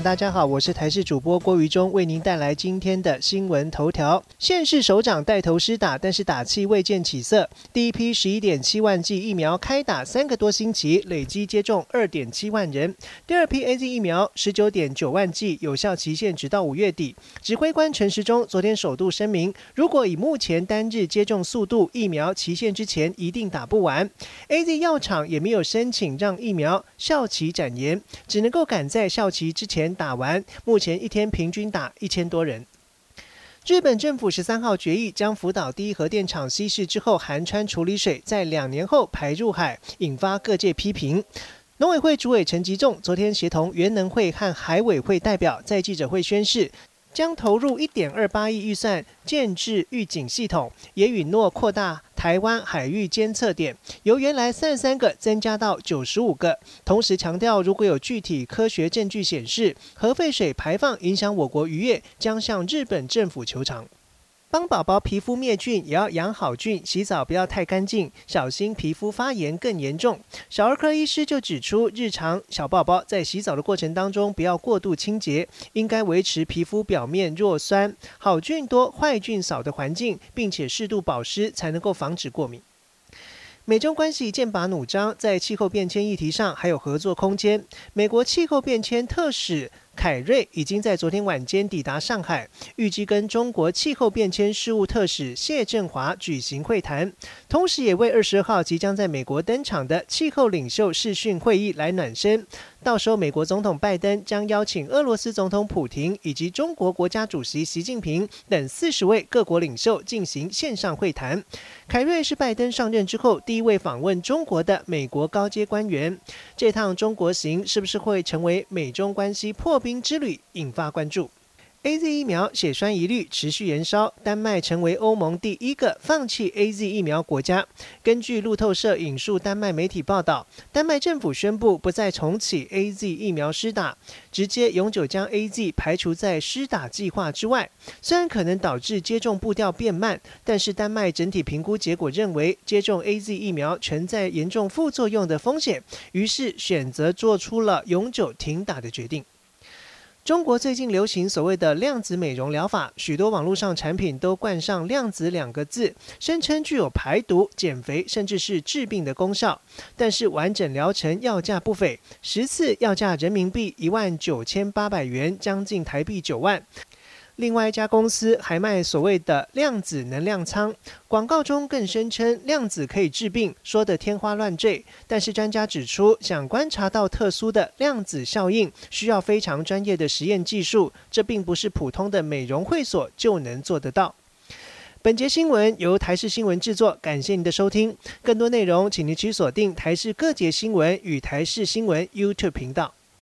大家好，我是台视主播郭于忠，为您带来今天的新闻头条。县市首长带头施打，但是打气未见起色。第一批十一点七万剂疫苗开打三个多星期，累计接种二点七万人。第二批 A Z 疫苗十九点九万剂，有效期限直到五月底。指挥官陈时中昨天首度声明，如果以目前单日接种速度，疫苗期限之前一定打不完。A Z 药厂也没有申请让疫苗效期展延，只能够赶在效期之前。打完，目前一天平均打一千多人。日本政府十三号决议将福岛第一核电厂稀释之后含川处理水在两年后排入海，引发各界批评。农委会主委陈吉仲昨天协同原能会和海委会代表在记者会宣誓。将投入一点二八亿预算建制预警系统，也允诺扩大台湾海域监测点，由原来三十三个增加到九十五个。同时强调，如果有具体科学证据显示核废水排放影响我国渔业，将向日本政府求偿。帮宝宝皮肤灭菌，也要养好菌。洗澡不要太干净，小心皮肤发炎更严重。小儿科医师就指出，日常小宝宝在洗澡的过程当中，不要过度清洁，应该维持皮肤表面弱酸、好菌多、坏菌少的环境，并且适度保湿，才能够防止过敏。美中关系剑拔弩张，在气候变迁议题上还有合作空间。美国气候变迁特使。凯瑞已经在昨天晚间抵达上海，预计跟中国气候变迁事务特使谢振华举行会谈，同时也为二十号即将在美国登场的气候领袖视讯会议来暖身。到时候，美国总统拜登将邀请俄罗斯总统普京以及中国国家主席习近平等四十位各国领袖进行线上会谈。凯瑞是拜登上任之后第一位访问中国的美国高阶官员。这趟中国行是不是会成为美中关系破冰之旅，引发关注？A Z 疫苗血栓疑虑持续延烧，丹麦成为欧盟第一个放弃 A Z 疫苗国家。根据路透社引述丹麦媒体报道，丹麦政府宣布不再重启 A Z 疫苗施打，直接永久将 A Z 排除在施打计划之外。虽然可能导致接种步调变慢，但是丹麦整体评估结果认为接种 A Z 疫苗存在严重副作用的风险，于是选择做出了永久停打的决定。中国最近流行所谓的量子美容疗法，许多网络上产品都冠上“量子”两个字，声称具有排毒、减肥，甚至是治病的功效。但是完整疗程要价不菲，十次要价人民币一万九千八百元，将近台币九万。另外一家公司还卖所谓的量子能量舱，广告中更声称量子可以治病，说得天花乱坠。但是专家指出，想观察到特殊的量子效应，需要非常专业的实验技术，这并不是普通的美容会所就能做得到。本节新闻由台视新闻制作，感谢您的收听。更多内容，请您去锁定台视各节新闻与台视新闻 YouTube 频道。